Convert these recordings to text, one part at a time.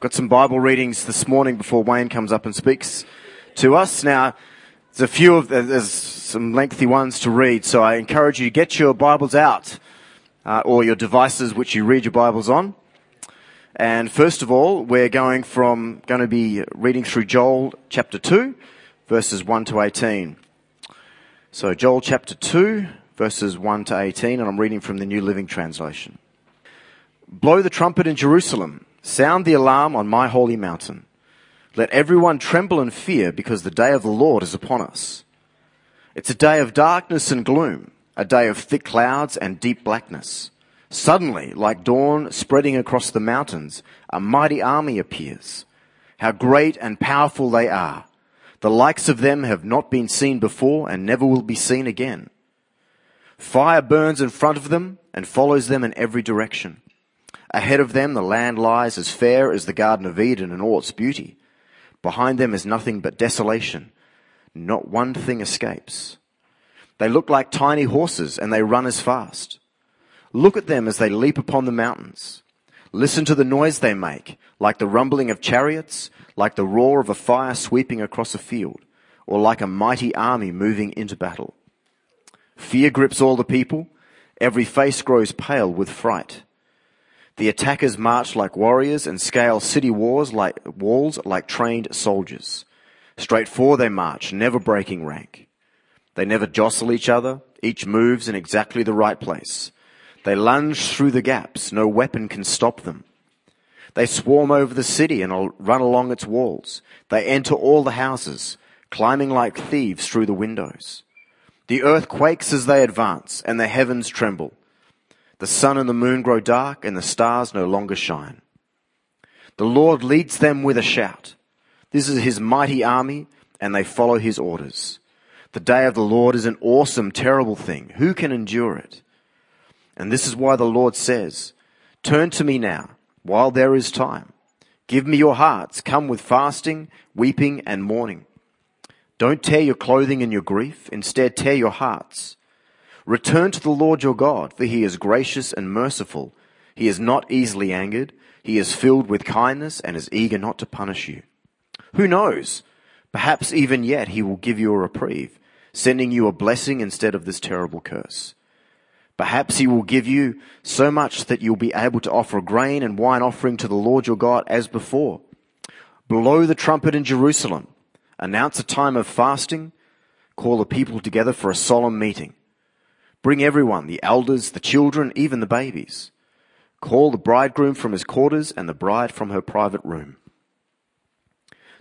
Got some Bible readings this morning before Wayne comes up and speaks to us. Now, there's a few of, there's some lengthy ones to read, so I encourage you to get your Bibles out, uh, or your devices which you read your Bibles on. And first of all, we're going from, going to be reading through Joel chapter 2, verses 1 to 18. So Joel chapter 2, verses 1 to 18, and I'm reading from the New Living Translation. Blow the trumpet in Jerusalem Sound the alarm on my holy mountain. Let everyone tremble and fear because the day of the Lord is upon us. It's a day of darkness and gloom, a day of thick clouds and deep blackness. Suddenly, like dawn spreading across the mountains, a mighty army appears. How great and powerful they are. The likes of them have not been seen before and never will be seen again. Fire burns in front of them and follows them in every direction. Ahead of them, the land lies as fair as the Garden of Eden in all its beauty. Behind them is nothing but desolation. Not one thing escapes. They look like tiny horses and they run as fast. Look at them as they leap upon the mountains. Listen to the noise they make, like the rumbling of chariots, like the roar of a fire sweeping across a field, or like a mighty army moving into battle. Fear grips all the people. Every face grows pale with fright. The attackers march like warriors and scale city walls like, walls like trained soldiers. Straight for they march, never breaking rank. They never jostle each other. Each moves in exactly the right place. They lunge through the gaps. No weapon can stop them. They swarm over the city and run along its walls. They enter all the houses, climbing like thieves through the windows. The earth quakes as they advance and the heavens tremble. The sun and the moon grow dark and the stars no longer shine. The Lord leads them with a shout. This is his mighty army and they follow his orders. The day of the Lord is an awesome, terrible thing. Who can endure it? And this is why the Lord says, turn to me now while there is time. Give me your hearts. Come with fasting, weeping and mourning. Don't tear your clothing in your grief. Instead, tear your hearts. Return to the Lord your God, for he is gracious and merciful. He is not easily angered. He is filled with kindness and is eager not to punish you. Who knows? Perhaps even yet he will give you a reprieve, sending you a blessing instead of this terrible curse. Perhaps he will give you so much that you'll be able to offer grain and wine offering to the Lord your God as before. Blow the trumpet in Jerusalem. Announce a time of fasting. Call the people together for a solemn meeting. Bring everyone, the elders, the children, even the babies. Call the bridegroom from his quarters and the bride from her private room.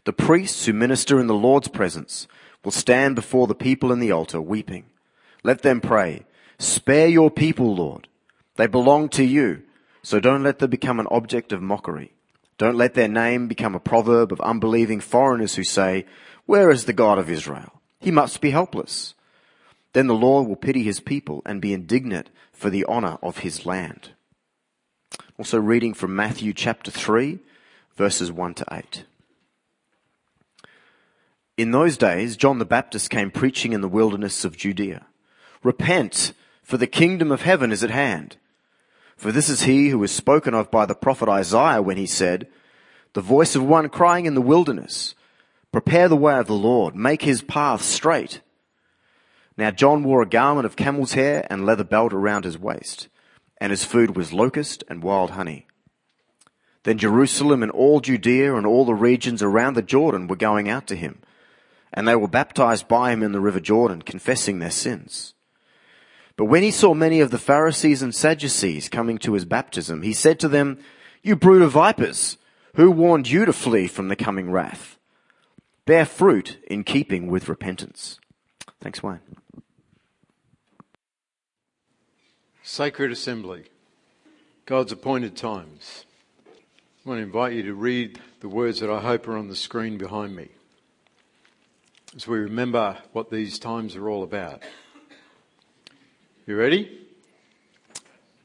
The priests who minister in the Lord's presence will stand before the people in the altar weeping. Let them pray, spare your people, Lord. They belong to you, so don't let them become an object of mockery. Don't let their name become a proverb of unbelieving foreigners who say, where is the God of Israel? He must be helpless. Then the Lord will pity his people and be indignant for the honor of his land. Also reading from Matthew chapter 3 verses 1 to 8. In those days, John the Baptist came preaching in the wilderness of Judea. Repent, for the kingdom of heaven is at hand. For this is he who was spoken of by the prophet Isaiah when he said, the voice of one crying in the wilderness, prepare the way of the Lord, make his path straight. Now John wore a garment of camel's hair and leather belt around his waist, and his food was locust and wild honey. Then Jerusalem and all Judea and all the regions around the Jordan were going out to him, and they were baptized by him in the river Jordan, confessing their sins. But when he saw many of the Pharisees and Sadducees coming to his baptism, he said to them, You brood of vipers, who warned you to flee from the coming wrath? Bear fruit in keeping with repentance. Thanks, Wayne. Sacred Assembly, God's appointed times. I want to invite you to read the words that I hope are on the screen behind me as we remember what these times are all about. You ready?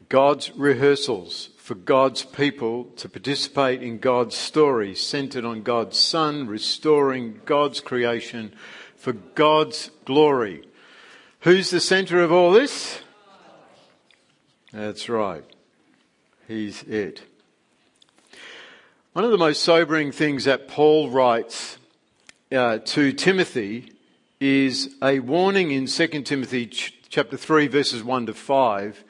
God's rehearsals for God's people to participate in God's story centered on God's Son, restoring God's creation for God's glory. Who's the center of all this? That's right. He's it. One of the most sobering things that Paul writes uh, to Timothy is a warning in 2 Timothy ch- chapter 3 verses 1 to 5.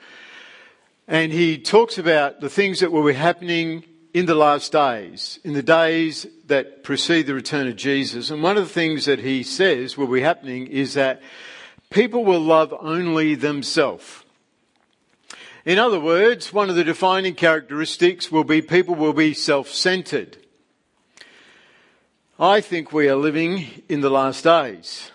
And he talks about the things that will be happening in the last days, in the days that precede the return of Jesus. And one of the things that he says will be happening is that people will love only themselves. In other words, one of the defining characteristics will be people will be self-centered. I think we are living in the last days.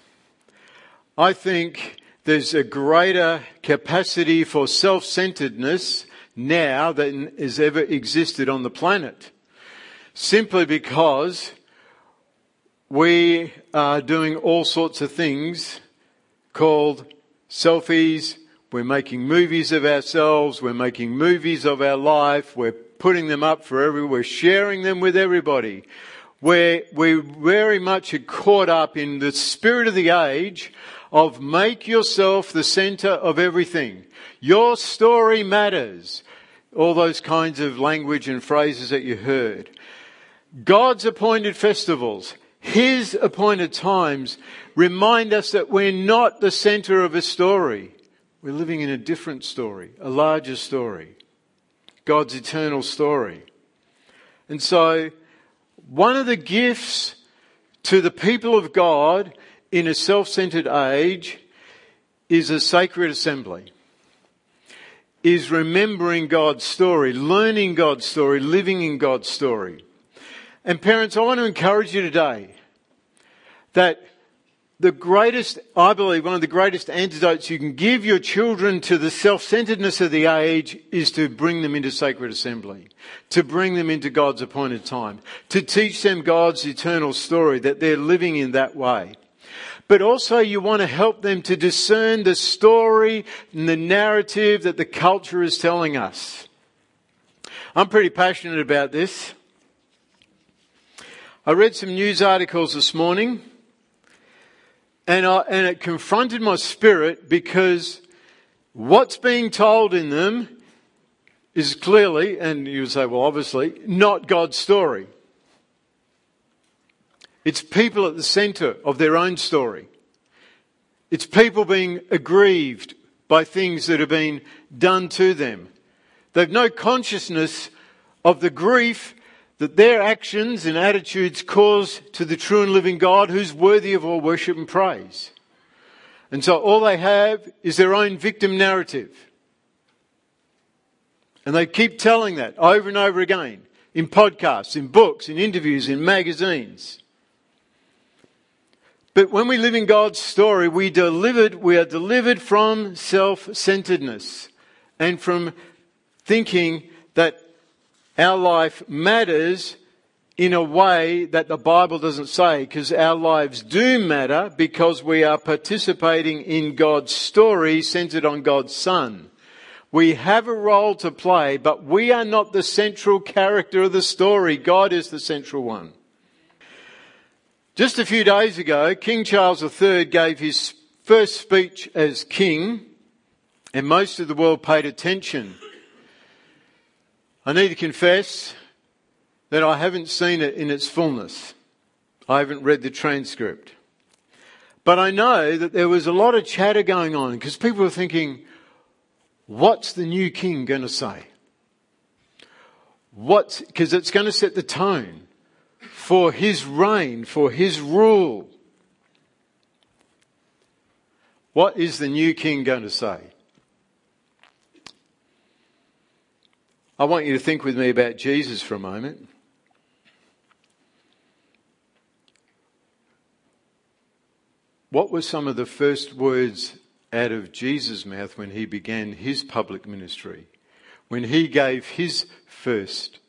I think there's a greater capacity for self-centeredness now than has ever existed on the planet. Simply because we are doing all sorts of things called selfies, we're making movies of ourselves. We're making movies of our life. We're putting them up for everyone. We're sharing them with everybody. We're, we very much are caught up in the spirit of the age of make yourself the center of everything. Your story matters. All those kinds of language and phrases that you heard. God's appointed festivals, His appointed times remind us that we're not the center of a story. We're living in a different story, a larger story, God's eternal story. And so, one of the gifts to the people of God in a self-centered age is a sacred assembly. Is remembering God's story, learning God's story, living in God's story. And parents, I want to encourage you today that the greatest, I believe, one of the greatest antidotes you can give your children to the self-centeredness of the age is to bring them into sacred assembly, to bring them into God's appointed time, to teach them God's eternal story, that they're living in that way. But also you want to help them to discern the story and the narrative that the culture is telling us. I'm pretty passionate about this. I read some news articles this morning and, I, and it confronted my spirit because what's being told in them is clearly, and you would say, well, obviously, not God's story. It's people at the center of their own story. It's people being aggrieved by things that have been done to them. They've no consciousness of the grief that their actions and attitudes cause to the true and living God who's worthy of all worship and praise. And so all they have is their own victim narrative. And they keep telling that over and over again in podcasts, in books, in interviews, in magazines. But when we live in God's story, we delivered, we are delivered from self-centeredness and from thinking that our life matters in a way that the Bible doesn't say because our lives do matter because we are participating in God's story centered on God's Son. We have a role to play, but we are not the central character of the story. God is the central one. Just a few days ago, King Charles III gave his first speech as king, and most of the world paid attention. I need to confess that I haven't seen it in its fullness. I haven't read the transcript. But I know that there was a lot of chatter going on because people were thinking, what's the new king going to say? Because it's going to set the tone for his reign, for his rule. What is the new king going to say? I want you to think with me about Jesus for a moment. What were some of the first words out of Jesus' mouth when he began his public ministry? When he gave his first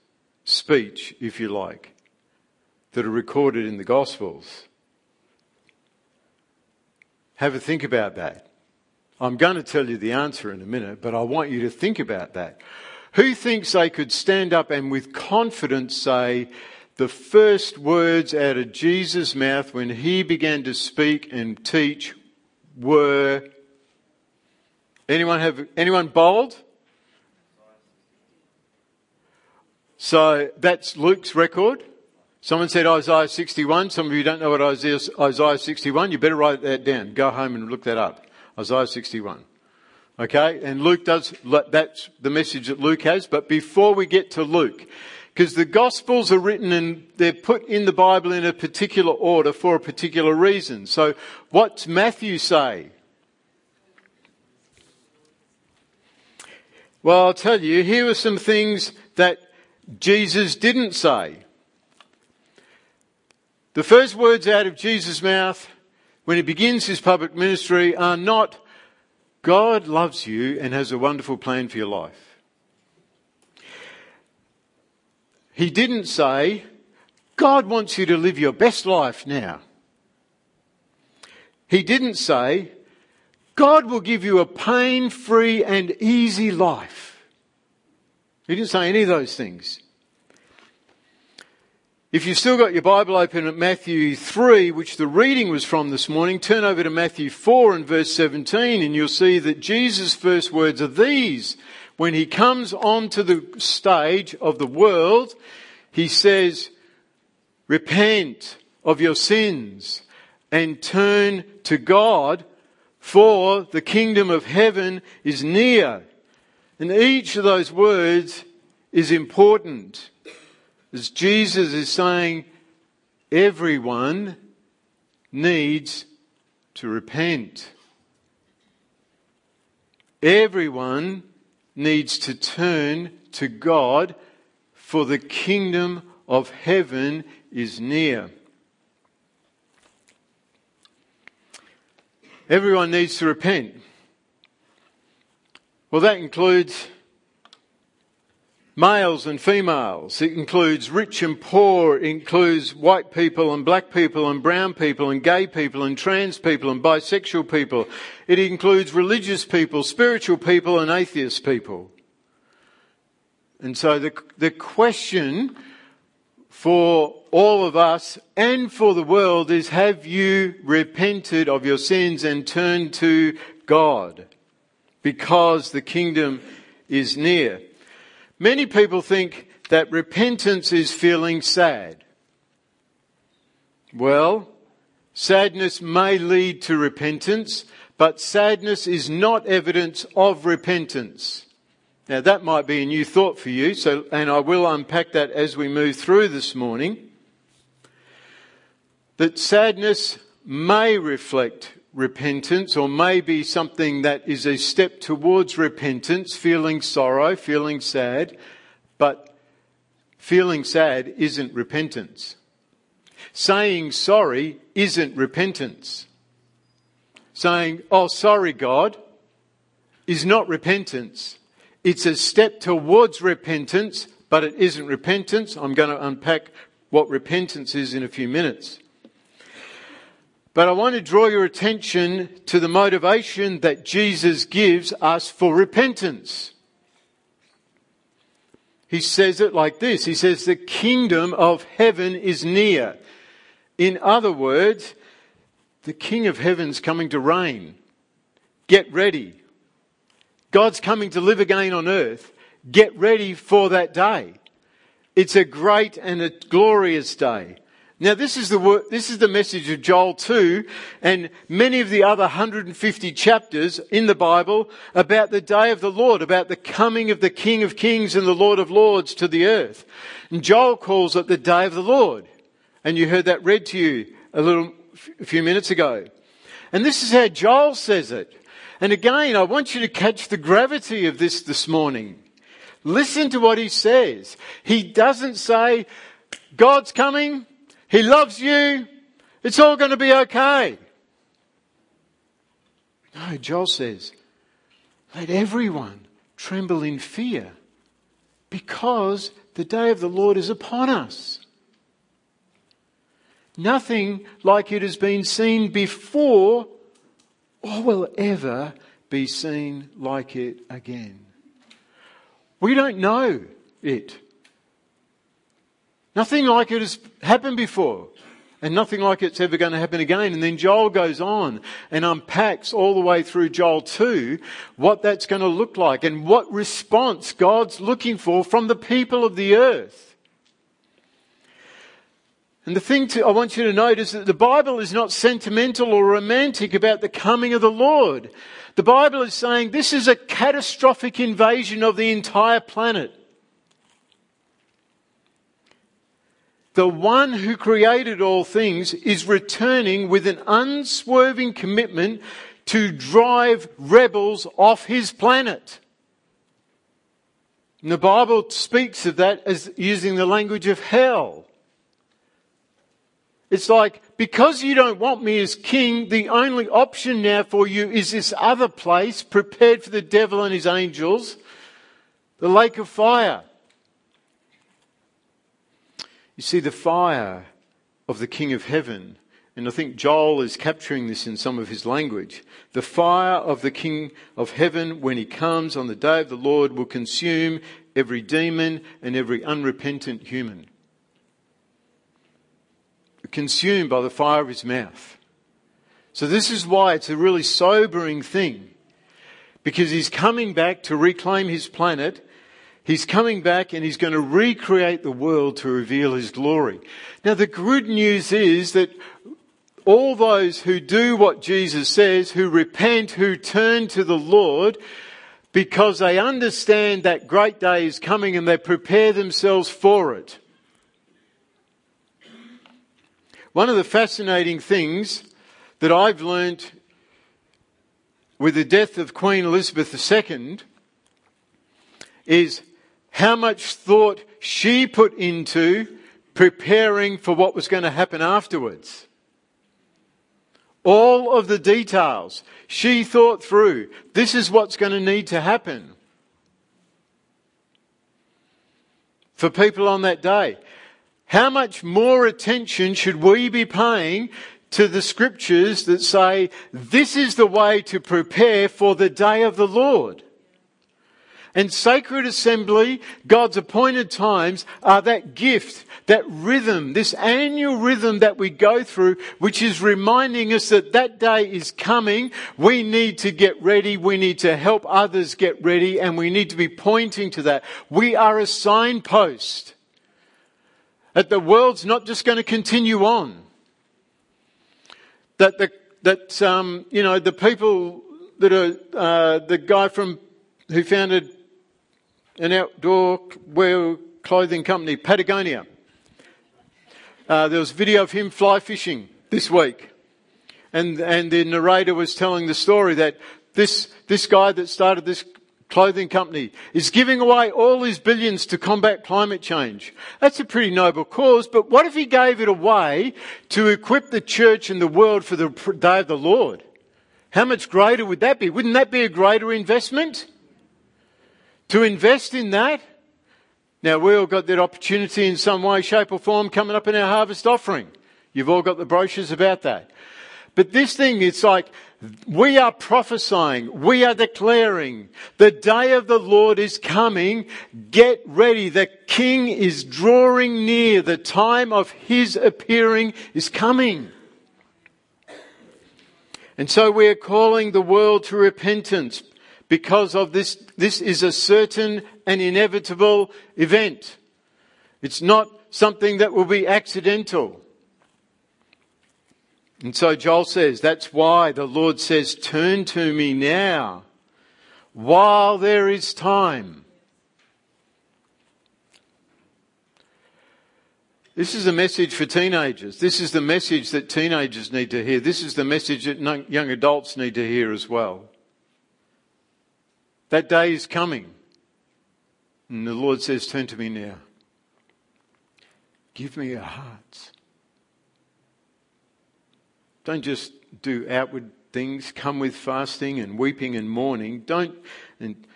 speech, if you like, that are recorded in the Gospels? Have a think about that. I'm going to tell you the answer in a minute, but I want you to think about that. Who thinks they could stand up and with confidence say, the first words out of Jesus' mouth when he began to speak and teach were anyone have anyone bold? So that's Luke's record. Someone said Isaiah 61. Some of you don't know what Isaiah, Isaiah 61. You better write that down. Go home and look that up. Isaiah 61. Okay? And Luke does, that's the message that Luke has. But before we get to Luke, because the Gospels are written and they're put in the Bible in a particular order for a particular reason. So what's Matthew say? Well, I'll tell you, here are some things that Jesus didn't say. The first words out of Jesus' mouth when he begins his public ministry are not, God loves you and has a wonderful plan for your life. He didn't say, God wants you to live your best life now. He didn't say, God will give you a pain free and easy life. He didn't say any of those things. If you've still got your Bible open at Matthew 3, which the reading was from this morning, turn over to Matthew 4 and verse 17 and you'll see that Jesus' first words are these. When he comes onto the stage of the world, he says, repent of your sins and turn to God for the kingdom of heaven is near. And each of those words is important. As Jesus is saying, everyone needs to repent. Everyone needs to turn to God for the kingdom of heaven is near. Everyone needs to repent. Well, that includes males and females. It includes rich and poor. It includes white people and black people and brown people and gay people and trans people and bisexual people. It includes religious people, spiritual people and atheist people. And so the, the question for all of us and for the world is have you repented of your sins and turned to God? Because the kingdom is near. Many people think that repentance is feeling sad. Well, sadness may lead to repentance, but sadness is not evidence of repentance. Now that might be a new thought for you, so, and I will unpack that as we move through this morning. That sadness may reflect repentance or maybe something that is a step towards repentance, feeling sorrow, feeling sad, but feeling sad isn't repentance. Saying sorry isn't repentance. Saying, oh, sorry, God, is not repentance. It's a step towards repentance, but it isn't repentance. I'm going to unpack what repentance is in a few minutes. But I want to draw your attention to the motivation that Jesus gives us for repentance. He says it like this. He says, the kingdom of heaven is near. In other words, the king of heaven's coming to reign. Get ready. God's coming to live again on earth. Get ready for that day. It's a great and a glorious day. Now this is the this is the message of Joel 2 and many of the other 150 chapters in the Bible about the day of the Lord, about the coming of the King of Kings and the Lord of Lords to the earth. And Joel calls it the day of the Lord. And you heard that read to you a little, a few minutes ago. And this is how Joel says it. And again, I want you to catch the gravity of this this morning. Listen to what he says. He doesn't say, God's coming, He loves you, it's all going to be okay. No, Joel says, let everyone tremble in fear because the day of the Lord is upon us. Nothing like it has been seen before or will ever be seen like it again. We don't know it. Nothing like it has happened before. And nothing like it's ever going to happen again. And then Joel goes on and unpacks all the way through Joel 2 what that's going to look like and what response God's looking for from the people of the earth. And the thing to, I want you to note is that the Bible is not sentimental or romantic about the coming of the Lord. The Bible is saying this is a catastrophic invasion of the entire planet. The one who created all things is returning with an unswerving commitment to drive rebels off his planet. And the Bible speaks of that as using the language of hell. It's like, because you don't want me as king, the only option now for you is this other place prepared for the devil and his angels, the lake of fire. You see the fire of the King of Heaven, and I think Joel is capturing this in some of his language. The fire of the King of Heaven, when he comes on the day of the Lord, will consume every demon and every unrepentant human. Consumed by the fire of his mouth. So, this is why it's a really sobering thing. Because he's coming back to reclaim his planet He's coming back and he's going to recreate the world to reveal his glory. Now the good news is that all those who do what Jesus says, who repent, who turn to the Lord, because they understand that great day is coming and they prepare themselves for it. One of the fascinating things that I've learnt with the death of Queen Elizabeth II is how much thought she put into preparing for what was going to happen afterwards. All of the details she thought through. This is what's going to need to happen. For people on that day. How much more attention should we be paying to the scriptures that say this is the way to prepare for the day of the Lord? And sacred assembly, God's appointed times, are that gift, that rhythm, this annual rhythm that we go through, which is reminding us that that day is coming. We need to get ready. We need to help others get ready and we need to be pointing to that. We are a signpost. That the world's not just going to continue on. That the, that, um, you know, the people that are, uh, the guy from, who founded an outdoor wear clothing company, Patagonia. Uh, there was video of him fly fishing this week. And, and the narrator was telling the story that this, this guy that started this clothing company is giving away all his billions to combat climate change. That's a pretty noble cause, but what if he gave it away to equip the church and the world for the day of the Lord? How much greater would that be? Wouldn't that be a greater investment? To invest in that. Now, we all got that opportunity in some way, shape, or form coming up in our harvest offering. You've all got the brochures about that. But this thing, it's like we are prophesying, we are declaring the day of the Lord is coming. Get ready. The King is drawing near. The time of his appearing is coming. And so we are calling the world to repentance because of this. This is a certain and inevitable event. It's not something that will be accidental. And so Joel says, that's why the Lord says, turn to me now while there is time. This is a message for teenagers. This is the message that teenagers need to hear. This is the message that young adults need to hear as well. That day is coming. And the Lord says, Turn to me now. Give me your hearts. Don't just do outward things. Come with fasting and weeping and mourning. Don't, and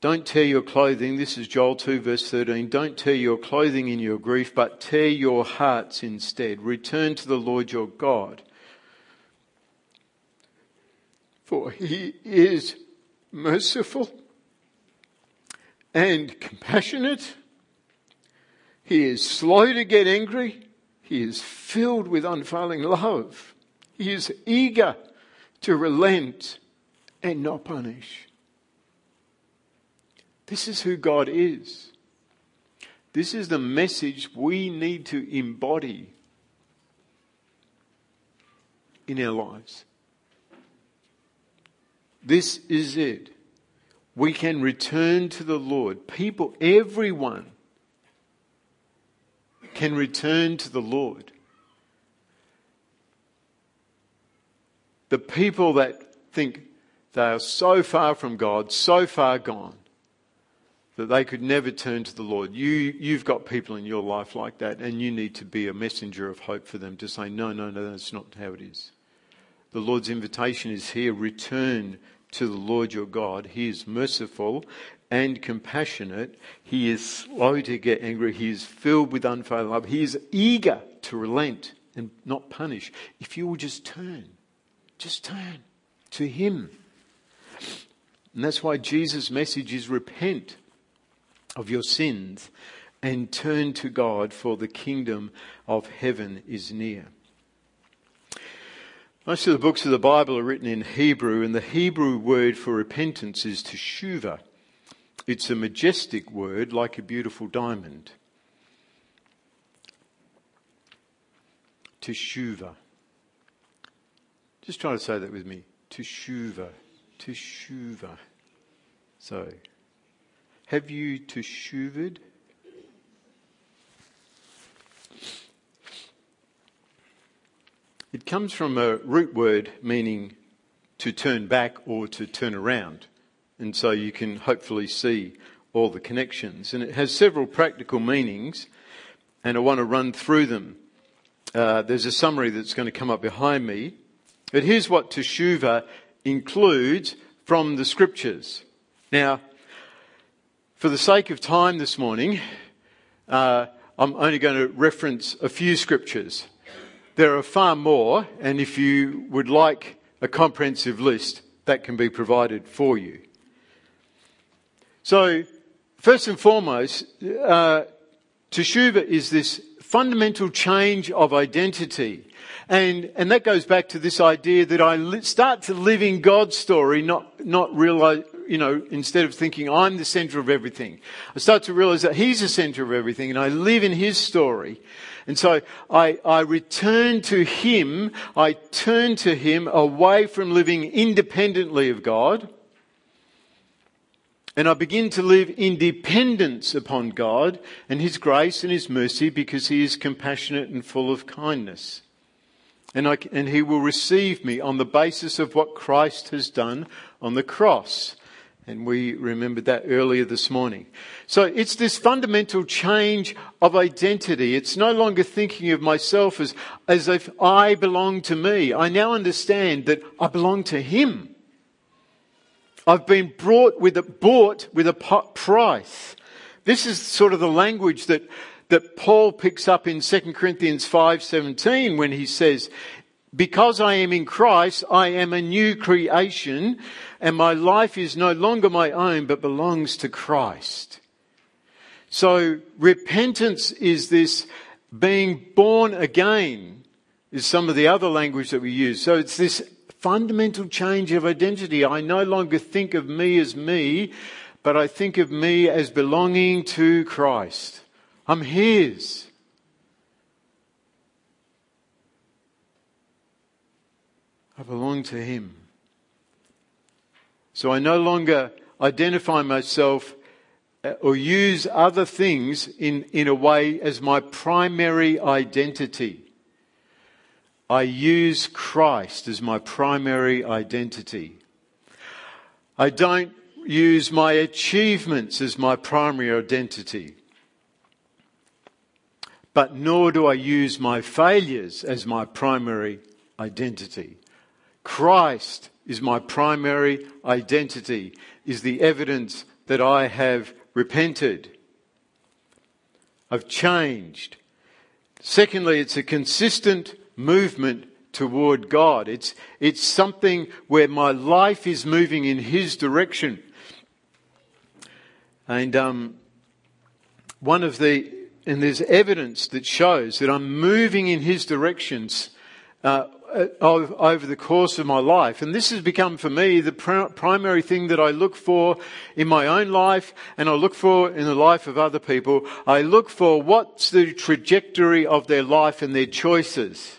don't tear your clothing. This is Joel 2 verse 13. Don't tear your clothing in your grief, but tear your hearts instead. Return to the Lord your God. For he is merciful and compassionate. He is slow to get angry. He is filled with unfailing love. He is eager to relent and not punish. This is who God is. This is the message we need to embody in our lives. This is it. We can return to the Lord. People, everyone can return to the Lord. The people that think they are so far from God, so far gone, that they could never turn to the Lord. You, you've got people in your life like that, and you need to be a messenger of hope for them to say, no, no, no, that's not how it is. The Lord's invitation is here return to the Lord your God. He is merciful and compassionate. He is slow to get angry. He is filled with unfailing love. He is eager to relent and not punish. If you will just turn, just turn to Him. And that's why Jesus' message is repent of your sins and turn to God, for the kingdom of heaven is near. Most of the books of the Bible are written in Hebrew, and the Hebrew word for repentance is teshuva. It's a majestic word like a beautiful diamond. Teshuva. Just try to say that with me. Teshuva. Teshuva. So, have you teshuvad? It comes from a root word meaning to turn back or to turn around. And so you can hopefully see all the connections. And it has several practical meanings, and I want to run through them. Uh, there's a summary that's going to come up behind me. But here's what teshuva includes from the scriptures. Now, for the sake of time this morning, uh, I'm only going to reference a few scriptures. There are far more, and if you would like a comprehensive list, that can be provided for you. So, first and foremost, uh, Teshuva is this fundamental change of identity. And, and that goes back to this idea that I li- start to live in God's story, not, not realize, you know, instead of thinking I'm the center of everything. I start to realize that He's the center of everything and I live in His story. And so I, I return to Him, I turn to Him away from living independently of God. And I begin to live in dependence upon God and His grace and His mercy because He is compassionate and full of kindness. And, I, and He will receive me on the basis of what Christ has done on the cross. And we remembered that earlier this morning. So it's this fundamental change of identity. It's no longer thinking of myself as, as if I belong to me. I now understand that I belong to Him. I've been brought with a, bought with a price. This is sort of the language that, that Paul picks up in 2 Corinthians 5:17 when he says, because I am in Christ, I am a new creation and my life is no longer my own but belongs to Christ. So repentance is this being born again is some of the other language that we use. So it's this fundamental change of identity. I no longer think of me as me, but I think of me as belonging to Christ. I'm His. I belong to Him. So I no longer identify myself uh, or use other things in, in a way as my primary identity. I use Christ as my primary identity. I don't use my achievements as my primary identity. But nor do I use my failures as my primary identity. Christ is my primary identity, is the evidence that I have repented. I've changed. Secondly, it's a consistent movement toward God. It's, it's something where my life is moving in His direction. And um, one of the and there's evidence that shows that I'm moving in His directions uh, uh over the course of my life. And this has become for me the pr- primary thing that I look for in my own life and I look for in the life of other people. I look for what's the trajectory of their life and their choices.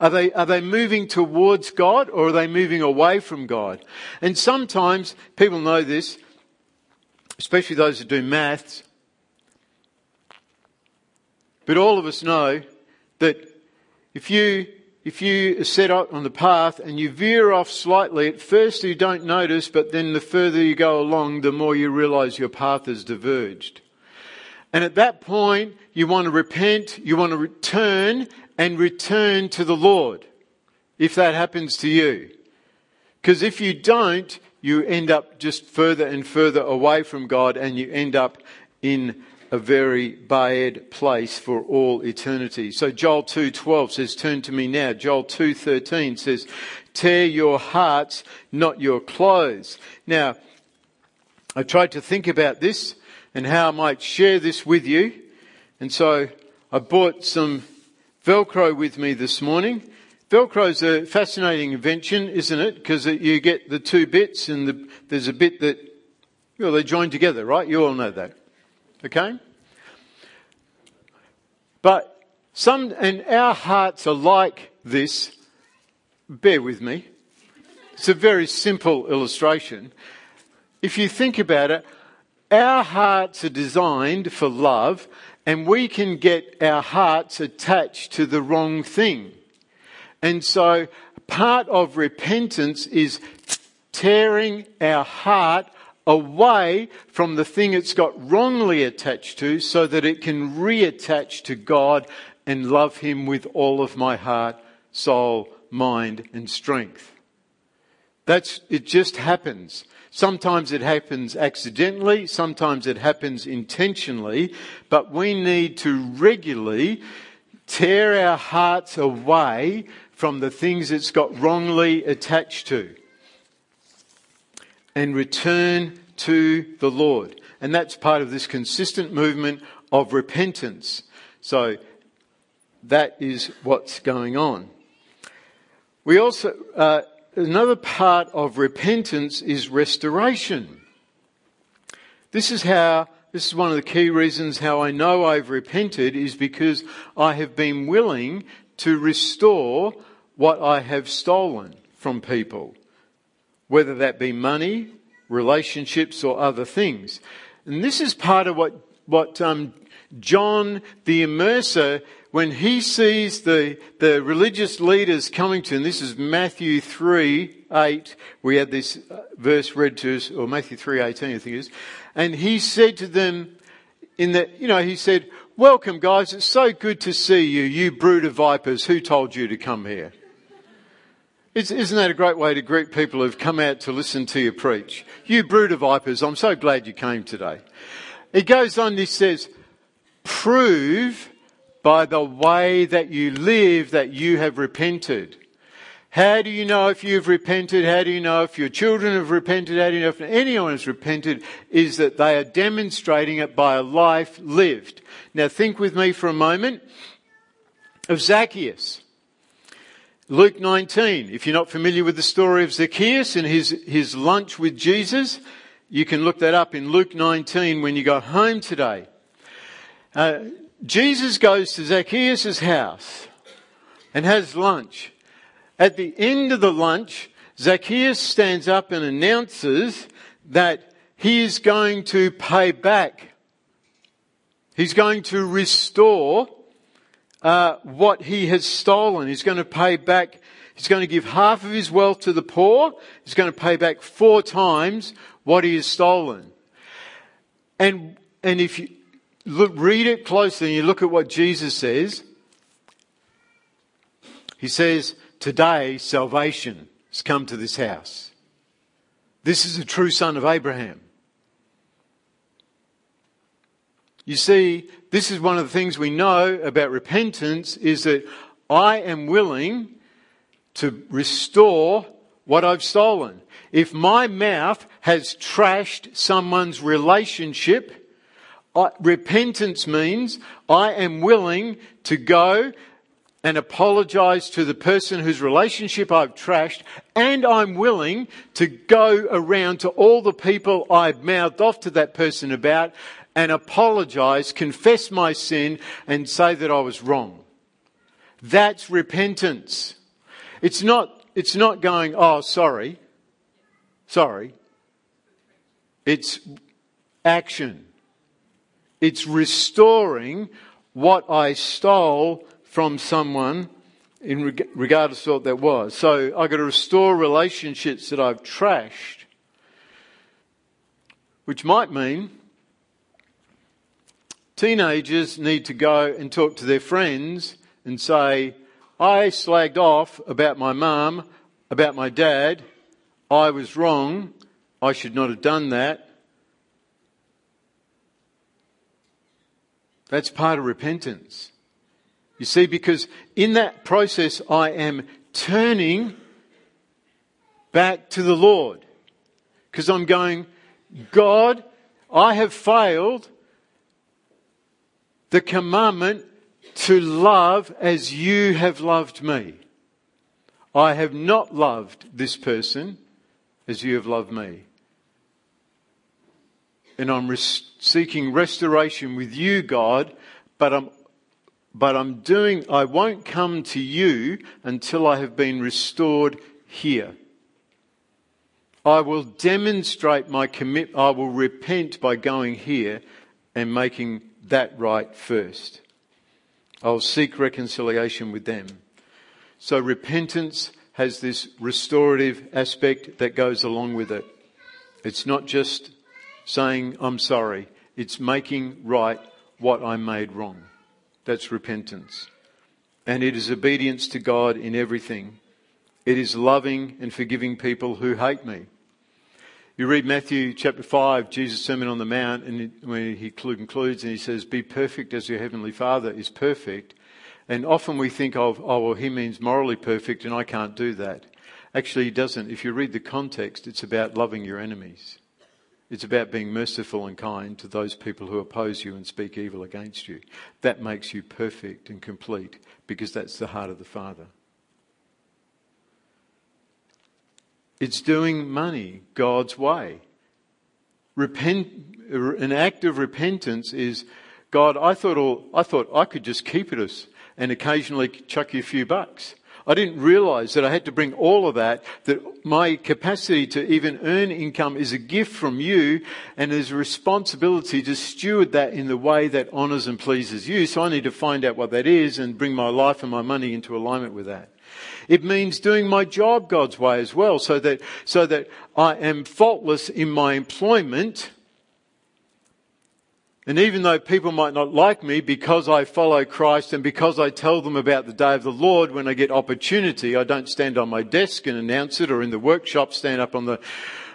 Are they, are they moving towards God or are they moving away from God? And sometimes people know this, especially those who do maths, but all of us know that if you, if you set up on the path and you veer off slightly, at first you don't notice, but then the further you go along, the more you realize your path has diverged. And at that point, you want to repent, you want to return and return to the Lord if that happens to you. Because if you don't, you end up just further and further away from God and you end up in a very bad place for all eternity. So Joel 2:12 says turn to me now. Joel 2:13 says tear your hearts not your clothes. Now I tried to think about this and how I might share this with you. And so I bought some Velcro with me this morning. Velcro is a fascinating invention, isn't it? Because you get the two bits and the, there's a bit that, well, they join together, right? You all know that. Okay? But some, and our hearts are like this. Bear with me. It's a very simple illustration. If you think about it, our hearts are designed for love and we can get our hearts attached to the wrong thing. And so part of repentance is tearing our heart away from the thing it's got wrongly attached to so that it can reattach to God and love Him with all of my heart, soul, mind, and strength. That's, it just happens. Sometimes it happens accidentally, sometimes it happens intentionally, but we need to regularly tear our hearts away from the things it's got wrongly attached to and return to the Lord. And that's part of this consistent movement of repentance. So that is what's going on. We also, uh, another part of repentance is restoration. This is how, this is one of the key reasons how I know I've repented is because I have been willing to restore what I have stolen from people, whether that be money, relationships, or other things. And this is part of what, what um, John the Immerser when he sees the, the religious leaders coming to him, this is Matthew 3, 8, we had this uh, verse read to us, or Matthew 3, 18 I think it is, and he said to them, in the, you know, he said, welcome guys, it's so good to see you, you brood of vipers, who told you to come here? Isn't that a great way to greet people who've come out to listen to you preach? You brood of vipers, I'm so glad you came today. He goes on, he says, prove by the way that you live that you have repented. How do you know if you've repented? How do you know if your children have repented? How do you know if anyone has repented? Is that they are demonstrating it by a life lived. Now think with me for a moment of Zacchaeus. Luke 19. If you're not familiar with the story of Zacchaeus and his, his lunch with Jesus, you can look that up in Luke 19 when you go home today. Uh, Jesus goes to Zacchaeus' house and has lunch. At the end of the lunch, Zacchaeus stands up and announces that he is going to pay back. He's going to restore uh, what he has stolen. He's going to pay back. He's going to give half of his wealth to the poor. He's going to pay back four times what he has stolen. And and if you look, read it closely and you look at what Jesus says, he says, Today salvation has come to this house. This is a true son of Abraham. You see, this is one of the things we know about repentance is that I am willing to restore what I've stolen. If my mouth has trashed someone's relationship, I, repentance means I am willing to go and apologize to the person whose relationship I've trashed, and I'm willing to go around to all the people I've mouthed off to that person about and apologize, confess my sin, and say that I was wrong. That's repentance. It's not, it's not going, oh, sorry. Sorry. It's action. It's restoring what I stole from someone in reg- regardless of what that was. So I've got to restore relationships that I've trashed, which might mean teenagers need to go and talk to their friends and say, I slagged off about my mum, about my dad, I was wrong, I should not have done that. That's part of repentance. You see, because in that process I am turning back to the Lord. Because I'm going, God, I have failed the commandment to love as you have loved me. I have not loved this person as you have loved me. And I'm res- seeking restoration with you, God, but I'm, but I'm doing, I won't come to you until I have been restored here. I will demonstrate my commit, I will repent by going here and making that right first. I'll seek reconciliation with them. So repentance has this restorative aspect that goes along with it. It's not just saying, I'm sorry. It's making right what I made wrong. That's repentance. And it is obedience to God in everything. It is loving and forgiving people who hate me. You read Matthew chapter 5, Jesus' Sermon on the Mount, and when he concludes and he says, Be perfect as your heavenly Father is perfect. And often we think of, oh, well, he means morally perfect and I can't do that. Actually, he doesn't. If you read the context, it's about loving your enemies. It's about being merciful and kind to those people who oppose you and speak evil against you. That makes you perfect and complete because that's the heart of the Father. It's doing money God's way. Repent, an act of repentance is, God, I thought all, I thought I could just keep it us and occasionally chuck you a few bucks. I didn't realize that I had to bring all of that, that my capacity to even earn income is a gift from you and there's a responsibility to steward that in the way that honors and pleases you. So I need to find out what that is and bring my life and my money into alignment with that. It means doing my job God's way as well, so that, so that I am faultless in my employment. And even though people might not like me because I follow Christ and because I tell them about the day of the Lord when I get opportunity, I don't stand on my desk and announce it or in the workshop stand up on the,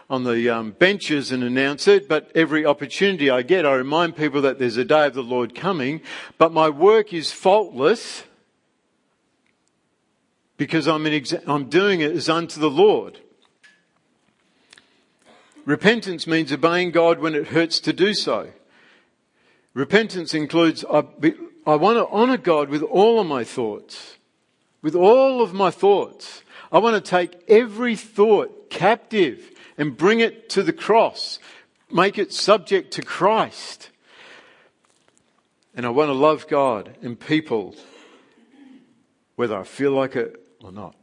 on the um, benches and announce it, but every opportunity I get, I remind people that there's a day of the Lord coming, but my work is faultless because I'm, exa- I'm doing it as unto the Lord. Repentance means obeying God when it hurts to do so. Repentance includes I, I want to honour God with all of my thoughts. With all of my thoughts. I want to take every thought captive and bring it to the cross. Make it subject to Christ. And I want to love God and people whether I feel like it or not.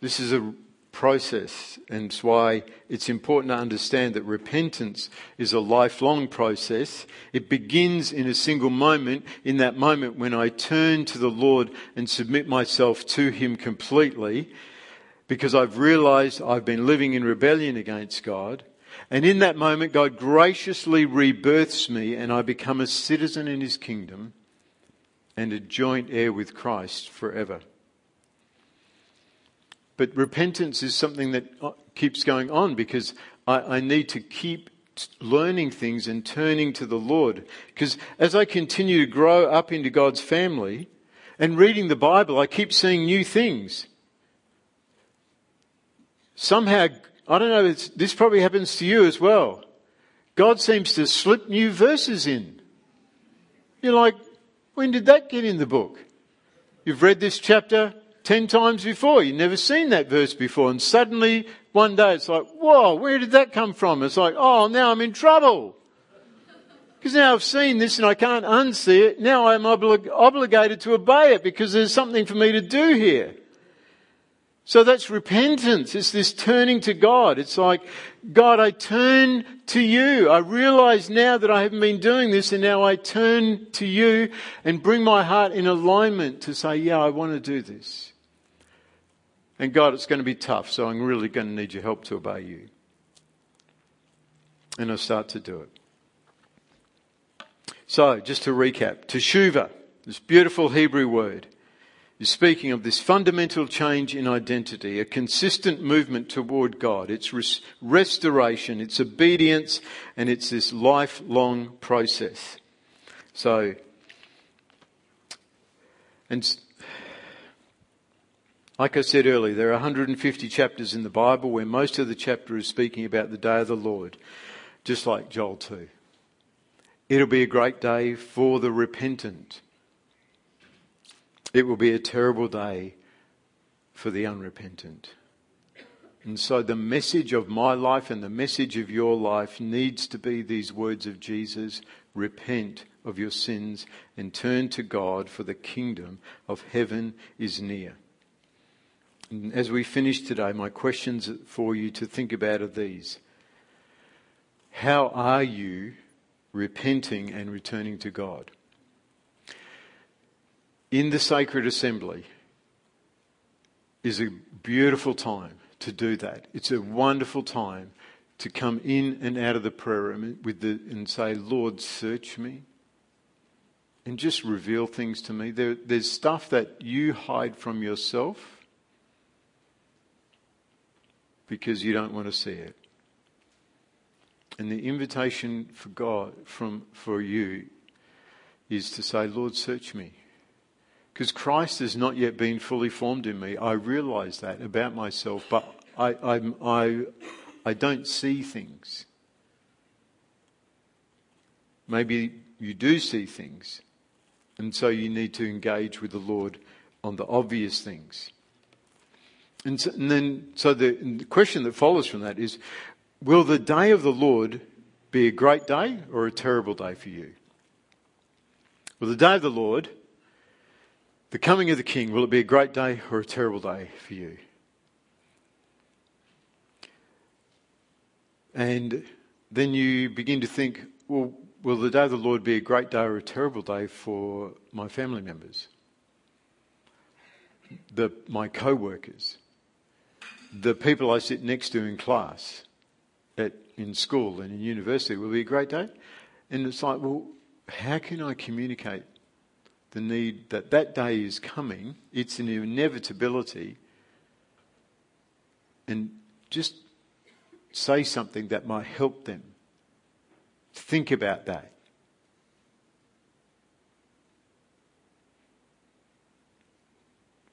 This is a process, and it's why it's important to understand that repentance is a lifelong process. It begins in a single moment, in that moment when I turn to the Lord and submit myself to Him completely, because I've realized I've been living in rebellion against God. And in that moment, God graciously rebirths me, and I become a citizen in His kingdom and a joint heir with Christ forever. But repentance is something that uh, keeps going on because I, I need to keep learning things and turning to the Lord. Because as I continue to grow up into God's family and reading the Bible, I keep seeing new things. Somehow I don't know, this probably happens to you as well. God seems to slip new verses in. You're like, when did that get in the book? You've read this chapter ten times before. You've never seen that verse before. And suddenly, one day, it's like, whoa, where did that come from? It's like, oh, now I'm in trouble. Because now I've seen this and I can't unsee it. Now I'm oblig- obligated to obey it because there's something for me to do here. So that's repentance. It's this turning to God. It's like, God, I turn to you. I realize now that I haven't been doing this and now I turn to you and bring my heart in alignment to say, yeah, I want to do this. And God, it's going to be tough, so I'm really going to need your help to obey you. And I start to do it. So, just to recap, teshuva, this beautiful Hebrew word, is speaking of this fundamental change in identity, a consistent movement toward God. It's res- restoration, it's obedience, and it's this lifelong process. So, and like I said earlier, there are 150 chapters in the Bible where most of the chapter is speaking about the day of the Lord, just like Joel 2. It'll be a great day for the repentant. It will be a terrible day for the unrepentant. And so the message of my life and the message of your life needs to be these words of Jesus repent of your sins and turn to God, for the kingdom of heaven is near. And as we finish today, my questions for you to think about are these How are you repenting and returning to God? In the sacred assembly is a beautiful time to do that. It's a wonderful time to come in and out of the prayer room with the, and say, Lord, search me. And just reveal things to me. There, there's stuff that you hide from yourself because you don't want to see it. And the invitation for God, from, for you, is to say, Lord, search me. Because Christ has not yet been fully formed in me. I realize that about myself, but I, I, I, I don't see things. Maybe you do see things, and so you need to engage with the Lord on the obvious things. And, so, and then, so the, the question that follows from that is Will the day of the Lord be a great day or a terrible day for you? Well, the day of the Lord the coming of the King, will it be a great day or a terrible day for you? And then you begin to think, well, will the day of the Lord be a great day or a terrible day for my family members? The, my co workers? The people I sit next to in class, at, in school and in university, will be a great day? And it's like, well, how can I communicate the need that that day is coming, it's an inevitability, and just say something that might help them. Think about that.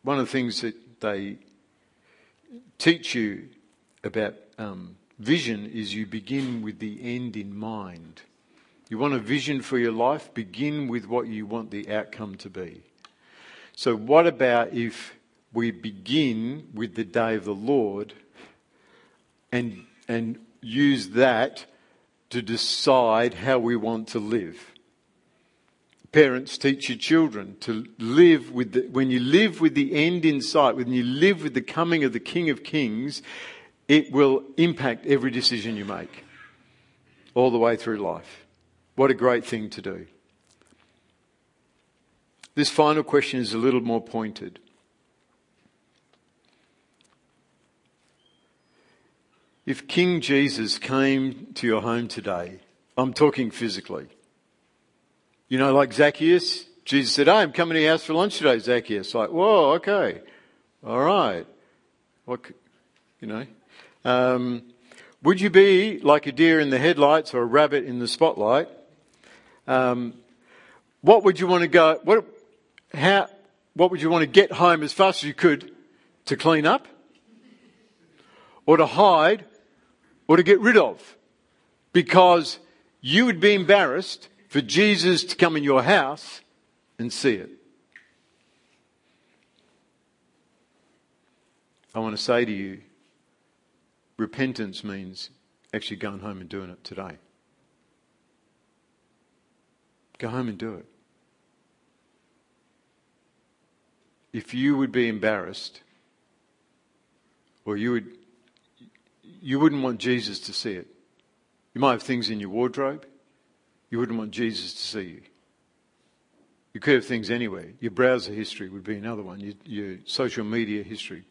One of the things that they teach you about um, vision is you begin with the end in mind. You want a vision for your life? Begin with what you want the outcome to be. So, what about if we begin with the day of the Lord and, and use that to decide how we want to live? Parents teach your children to live with the, when you live with the end in sight, when you live with the coming of the King of Kings, it will impact every decision you make all the way through life. What a great thing to do. This final question is a little more pointed. If King Jesus came to your home today, I'm talking physically. You know, like Zacchaeus, Jesus said, hey, I'm coming to your house for lunch today, Zacchaeus. Like, whoa, okay. All right. What, you know. Um, would you be like a deer in the headlights or a rabbit in the spotlight um, what would you want to go? What, how, what would you want to get home as fast as you could to clean up, or to hide or to get rid of because you would be embarrassed for Jesus to come in your house and see it. I want to say to you, repentance means actually going home and doing it today. Go home and do it. If you would be embarrassed, or you would, you wouldn't want Jesus to see it. You might have things in your wardrobe. You wouldn't want Jesus to see you. You could have things anywhere. Your browser history would be another one. Your, your social media history,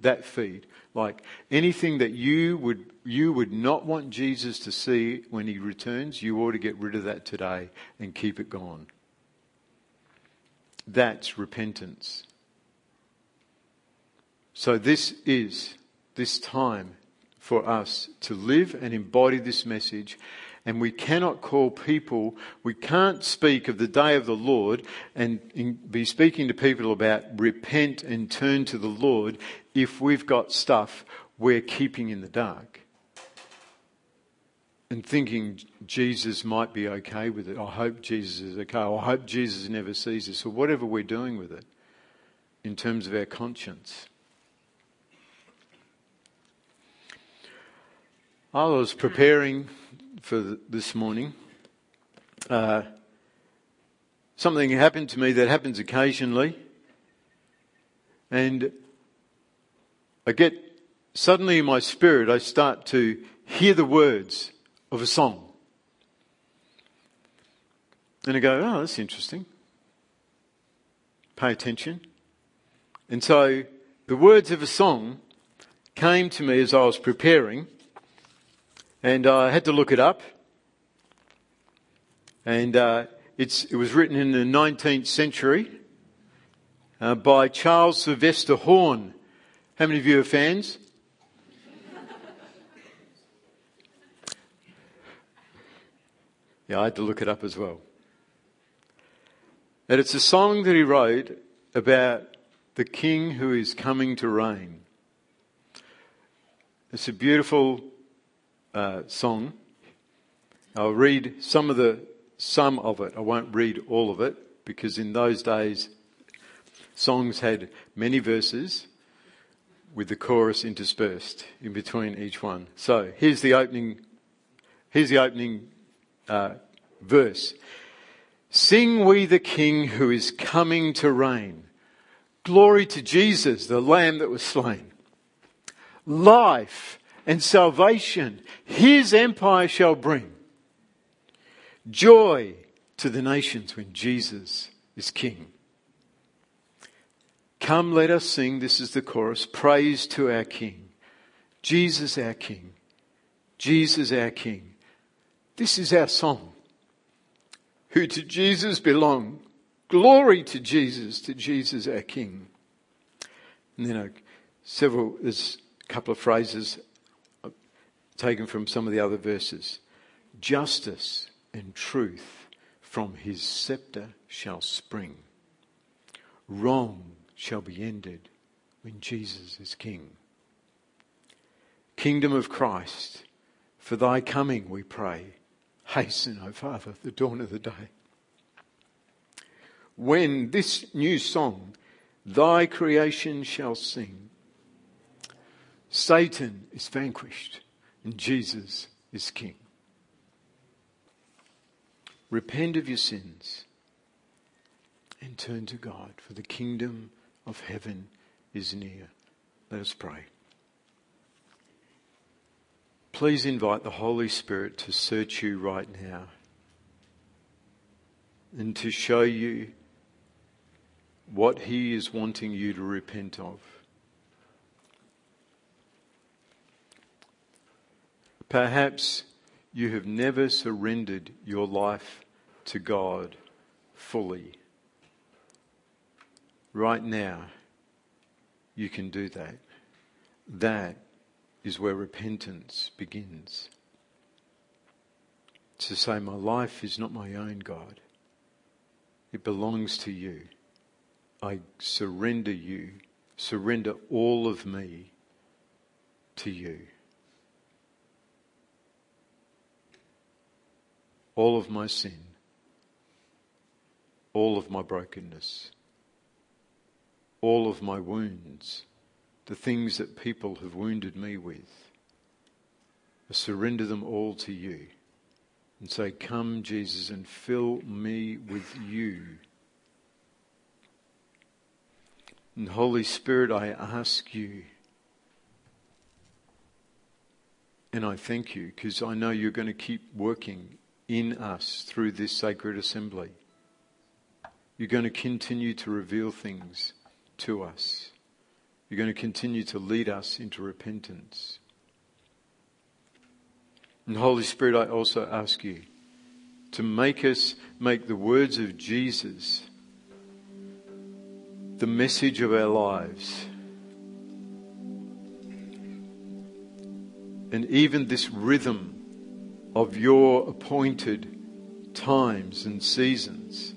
that feed, like anything that you would you would not want Jesus to see when He returns. You ought to get rid of that today and keep it gone. That's repentance. So this is this time for us to live and embody this message and we cannot call people, we can't speak of the day of the Lord and be speaking to people about repent and turn to the Lord if we've got stuff we're keeping in the dark. And thinking Jesus might be okay with it. I hope Jesus is okay. I hope Jesus never sees this, or whatever we're doing with it in terms of our conscience. I was preparing for this morning. Uh, something happened to me that happens occasionally, and I get suddenly in my spirit, I start to hear the words of a song. And I go, oh, that's interesting. Pay attention. And so the words of a song came to me as I was preparing. And uh, I had to look it up. And uh, it was written in the 19th century uh, by Charles Silvester Horne. How many of you are fans? yeah, I had to look it up as well. And it's a song that he wrote about the king who is coming to reign. It's a beautiful uh, song. I'll read some of the some of it. I won't read all of it because in those days songs had many verses with the chorus interspersed in between each one. So here's the opening. Here's the opening uh, verse. Sing we the King who is coming to reign. Glory to Jesus, the Lamb that was slain. Life and salvation his empire shall bring. Joy to the nations when Jesus is king. Come, let us sing. This is the chorus. Praise to our King. Jesus, our King. Jesus, our King. This is our song. Who to Jesus belong. Glory to Jesus, to Jesus, our King. And then a, several, there's a couple of phrases taken from some of the other verses. Justice and truth from his scepter shall spring. Wrong shall be ended when Jesus is king. Kingdom of Christ, for thy coming we pray. Hasten, O Father, the dawn of the day. When this new song thy creation shall sing, Satan is vanquished and Jesus is King. Repent of your sins and turn to God, for the kingdom of heaven is near. Let us pray. Please invite the Holy Spirit to search you right now and to show you what He is wanting you to repent of. Perhaps you have never surrendered your life to God fully. Right now, you can do that. That is where repentance begins. To say, My life is not my own, God. It belongs to you. I surrender you, surrender all of me to you. All of my sin, all of my brokenness, all of my wounds, the things that people have wounded me with. I surrender them all to you and say, Come, Jesus, and fill me with you. And Holy Spirit, I ask you, and I thank you because I know you're going to keep working in us through this sacred assembly. You're going to continue to reveal things to us. You're going to continue to lead us into repentance. And Holy Spirit, I also ask you to make us make the words of Jesus the message of our lives. And even this rhythm of your appointed times and seasons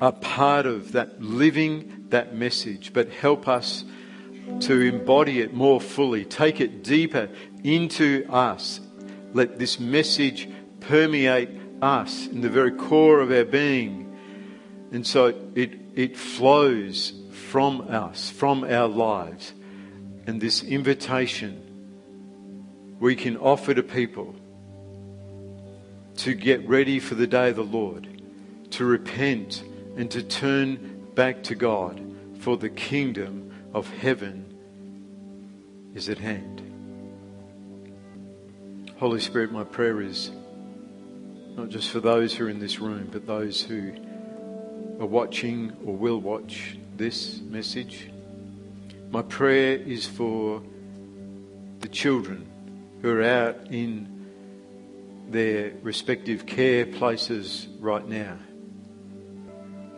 are part of that living that message, but help us to embody it more fully, take it deeper into us. Let this message permeate us in the very core of our being. And so it, it flows from us, from our lives. And this invitation we can offer to people to get ready for the day of the Lord, to repent and to turn back to God, for the kingdom of heaven is at hand. Holy Spirit, my prayer is not just for those who are in this room, but those who are watching or will watch this message. My prayer is for the children who are out in their respective care places right now.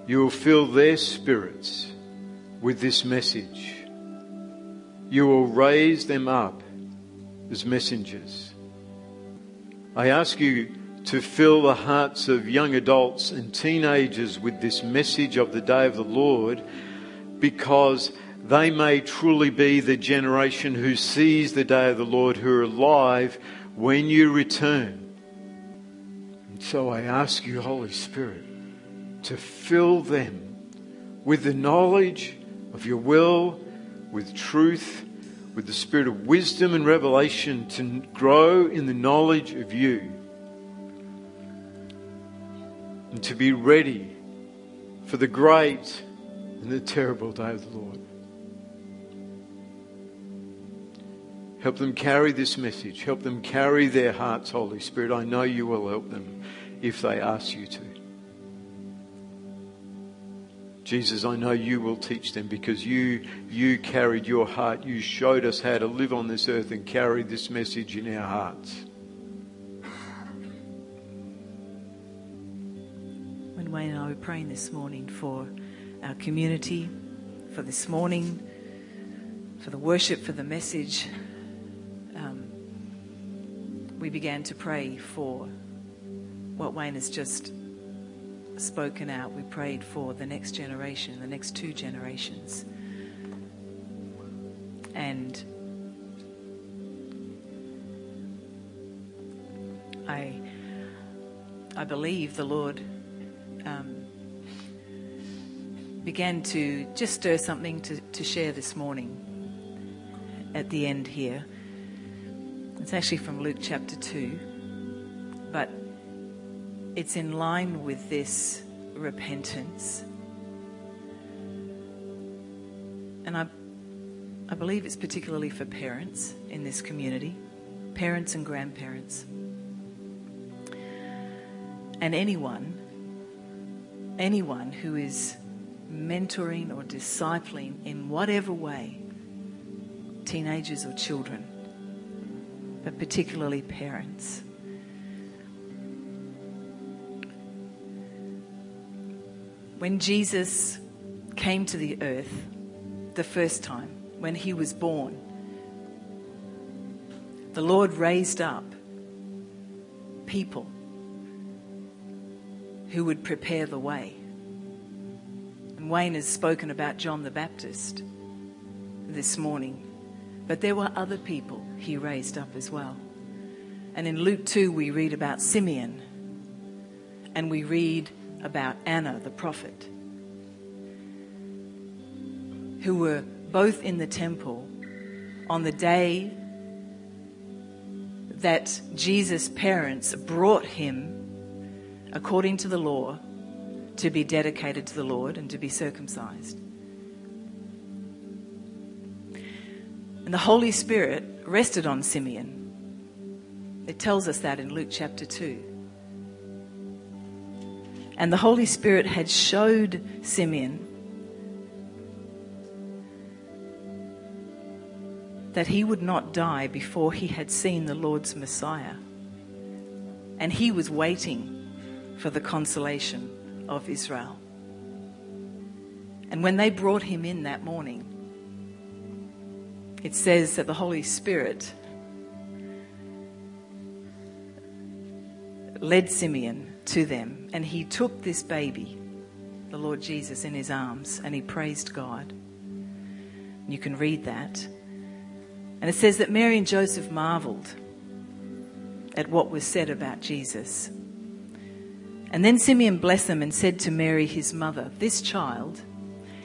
You will fill their spirits with this message. You will raise them up as messengers. I ask you to fill the hearts of young adults and teenagers with this message of the day of the Lord because they may truly be the generation who sees the day of the Lord, who are alive when you return. So I ask you, Holy Spirit, to fill them with the knowledge of your will, with truth, with the spirit of wisdom and revelation to grow in the knowledge of you and to be ready for the great and the terrible day of the Lord. Help them carry this message. Help them carry their hearts, Holy Spirit. I know you will help them if they ask you to. Jesus, I know you will teach them because you, you carried your heart. You showed us how to live on this earth and carry this message in our hearts. When Wayne and I were praying this morning for our community, for this morning, for the worship, for the message, we began to pray for what Wayne has just spoken out. We prayed for the next generation, the next two generations. And I, I believe the Lord um, began to just stir something to, to share this morning at the end here. It's actually from Luke chapter 2, but it's in line with this repentance. And I, I believe it's particularly for parents in this community, parents and grandparents. And anyone, anyone who is mentoring or discipling in whatever way, teenagers or children, but particularly parents. When Jesus came to the earth the first time, when he was born, the Lord raised up people who would prepare the way. And Wayne has spoken about John the Baptist this morning, but there were other people he raised up as well. And in Luke 2, we read about Simeon, and we read about Anna, the prophet, who were both in the temple on the day that Jesus' parents brought him, according to the law, to be dedicated to the Lord and to be circumcised. And the Holy Spirit rested on Simeon. It tells us that in Luke chapter 2. And the Holy Spirit had showed Simeon that he would not die before he had seen the Lord's Messiah. And he was waiting for the consolation of Israel. And when they brought him in that morning, it says that the Holy Spirit led Simeon to them, and he took this baby, the Lord Jesus, in his arms, and he praised God. You can read that. And it says that Mary and Joseph marveled at what was said about Jesus. And then Simeon blessed them and said to Mary, his mother, This child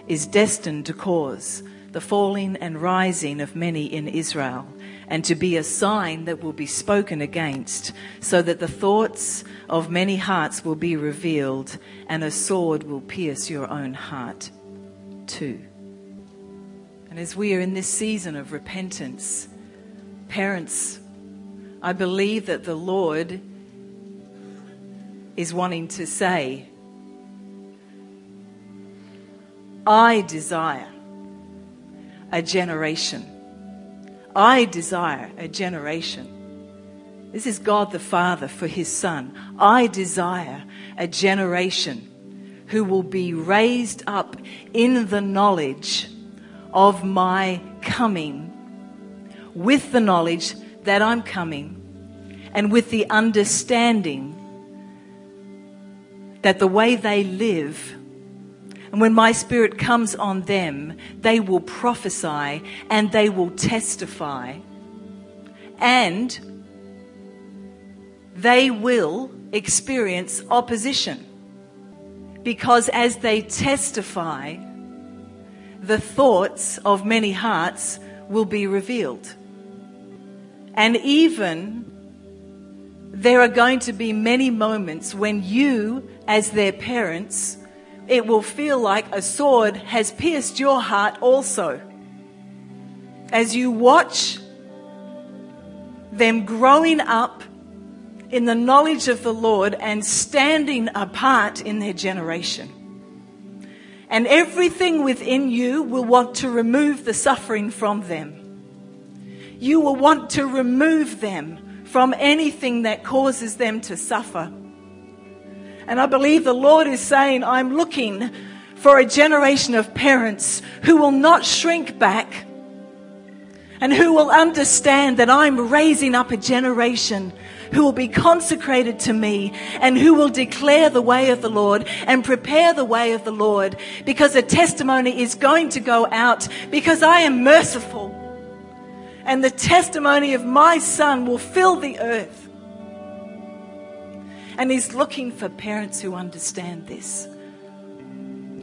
is destined to cause the falling and rising of many in Israel, and to be a sign that will be spoken against, so that the thoughts of many hearts will be revealed, and a sword will pierce your own heart too. And as we are in this season of repentance, parents, I believe that the Lord is wanting to say, I desire a generation. I desire a generation. This is God the Father for his Son. I desire a generation who will be raised up in the knowledge of my coming, with the knowledge that I'm coming, and with the understanding that the way they live, and when my spirit comes on them, they will prophesy and they will testify, and they will experience opposition. Because as they testify, the thoughts of many hearts will be revealed. And even there are going to be many moments when you, as their parents, it will feel like a sword has pierced your heart also. As you watch them growing up in the knowledge of the Lord and standing apart in their generation. And everything within you will want to remove the suffering from them. You will want to remove them from anything that causes them to suffer. And I believe the Lord is saying, I'm looking for a generation of parents who will not shrink back and who will understand that I'm raising up a generation who will be consecrated to me and who will declare the way of the Lord and prepare the way of the Lord because a testimony is going to go out because I am merciful. And the testimony of my son will fill the earth. And he's looking for parents who understand this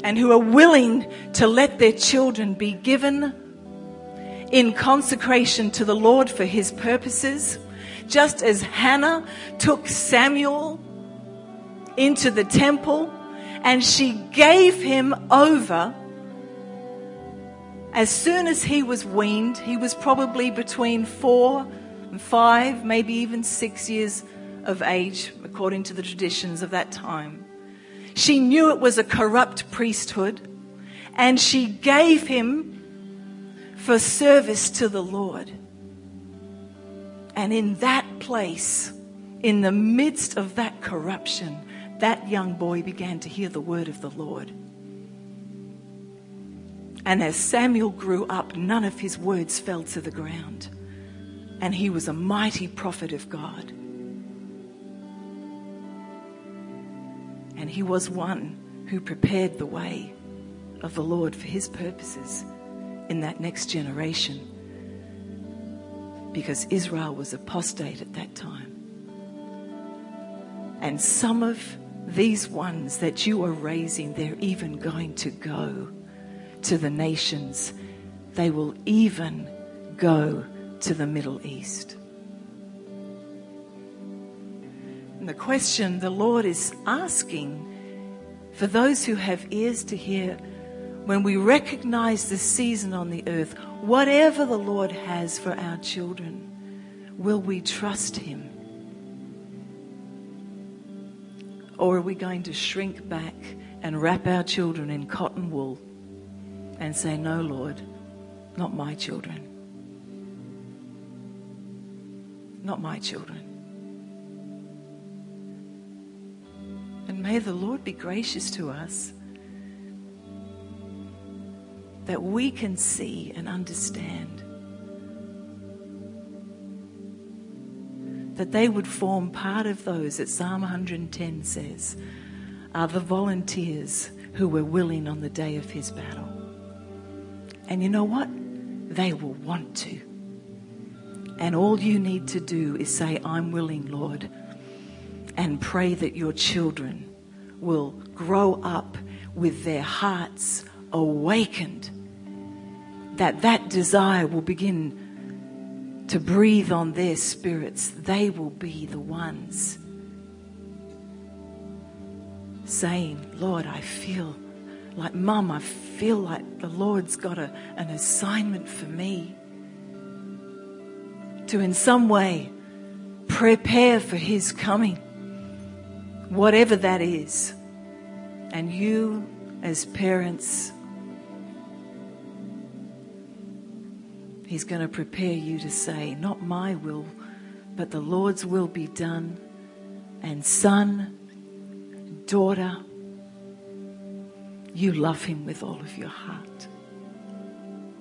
and who are willing to let their children be given in consecration to the Lord for his purposes just as Hannah took Samuel into the temple and she gave him over. As soon as he was weaned, he was probably between four and five, maybe even six years of age, according to the traditions of that time. She knew it was a corrupt priesthood and she gave him for service to the Lord. And in that place, in the midst of that corruption, that young boy began to hear the word of the Lord. And as Samuel grew up, none of his words fell to the ground. And he was a mighty prophet of God. And he was one who prepared the way of the Lord for his purposes in that next generation because Israel was apostate at that time. And some of these ones that you are raising, they're even going to go to the nations. They will even go to the Middle East. And the question the Lord is asking for those who have ears to hear when we recognize the season on the earth, whatever the Lord has for our children, will we trust Him? Or are we going to shrink back and wrap our children in cotton wool and say, No, Lord, not my children? Not my children. And may the Lord be gracious to us that we can see and understand that they would form part of those that Psalm 110 says are the volunteers who were willing on the day of his battle. And you know what? They will want to. And all you need to do is say, I'm willing, Lord, and pray that your children will grow up with their hearts awakened, that that desire will begin to breathe on their spirits, they will be the ones saying, Lord, I feel like, Mum, I feel like the Lord's got a, an assignment for me to, in some way, prepare for His coming, whatever that is. And you, as parents, He's going to prepare you to say, Not my will, but the Lord's will be done. And son, daughter, you love him with all of your heart.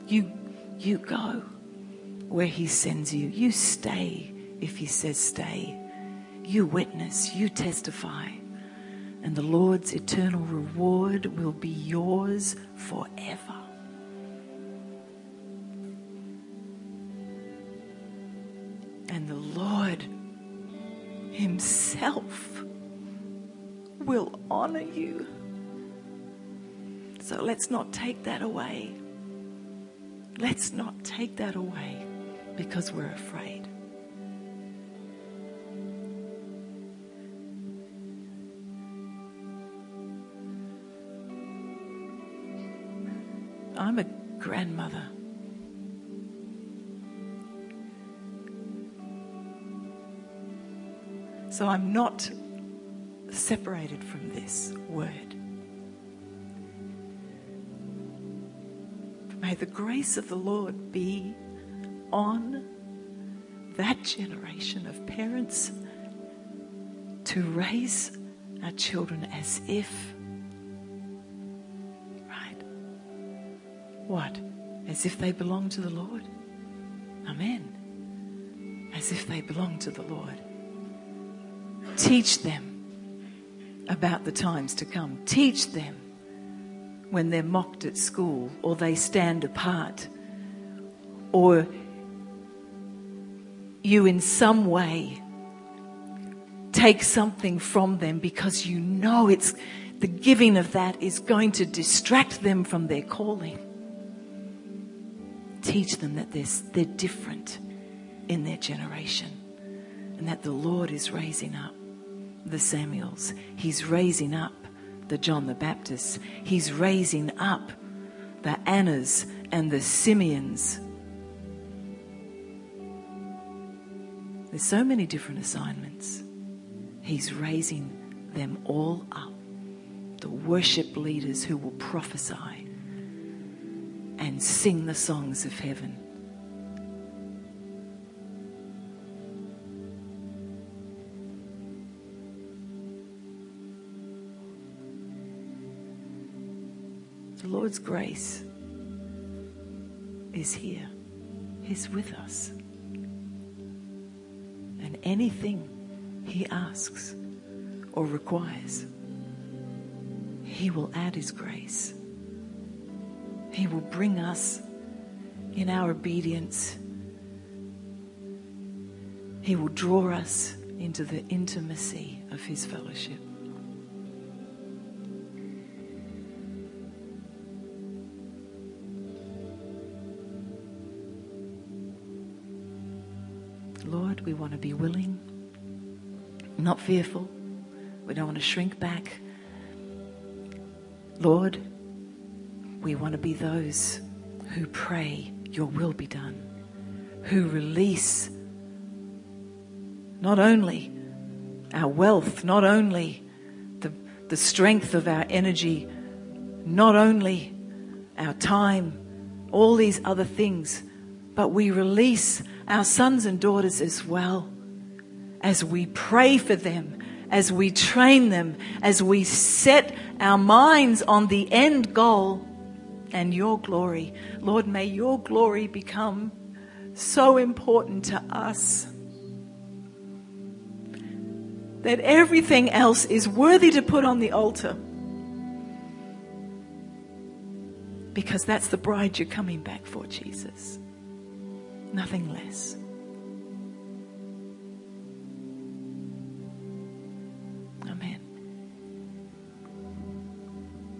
You, you go where he sends you. You stay if he says stay. You witness, you testify. And the Lord's eternal reward will be yours forever. And the Lord Himself will honor you. So let's not take that away. Let's not take that away because we're afraid. I'm a grandmother. So I'm not separated from this word. May the grace of the Lord be on that generation of parents to raise our children as if, What? As if they belong to the Lord? Amen. As if they belong to the Lord. Teach them about the times to come. Teach them when they're mocked at school or they stand apart or you in some way take something from them because you know it's the giving of that is going to distract them from their calling. Teach them that they're, they're different in their generation and that the Lord is raising up the Samuels. He's raising up the John the Baptist. He's raising up the Annas and the Simeons. There's so many different assignments. He's raising them all up. The worship leaders who will prophesy and sing the songs of heaven. The Lord's grace is here, He's with us. And anything He asks or requires, He will add His grace. He will bring us in our obedience. He will draw us into the intimacy of His fellowship. Lord, we want to be willing, not fearful. We don't want to shrink back. Lord, we want to be those who pray, Your will be done, who release not only our wealth, not only the, the strength of our energy, not only our time, all these other things, but we release our sons and daughters as well. As we pray for them, as we train them, as we set our minds on the end goal and your glory. Lord, may your glory become so important to us that everything else is worthy to put on the altar. Because that's the bride you're coming back for, Jesus. Nothing less.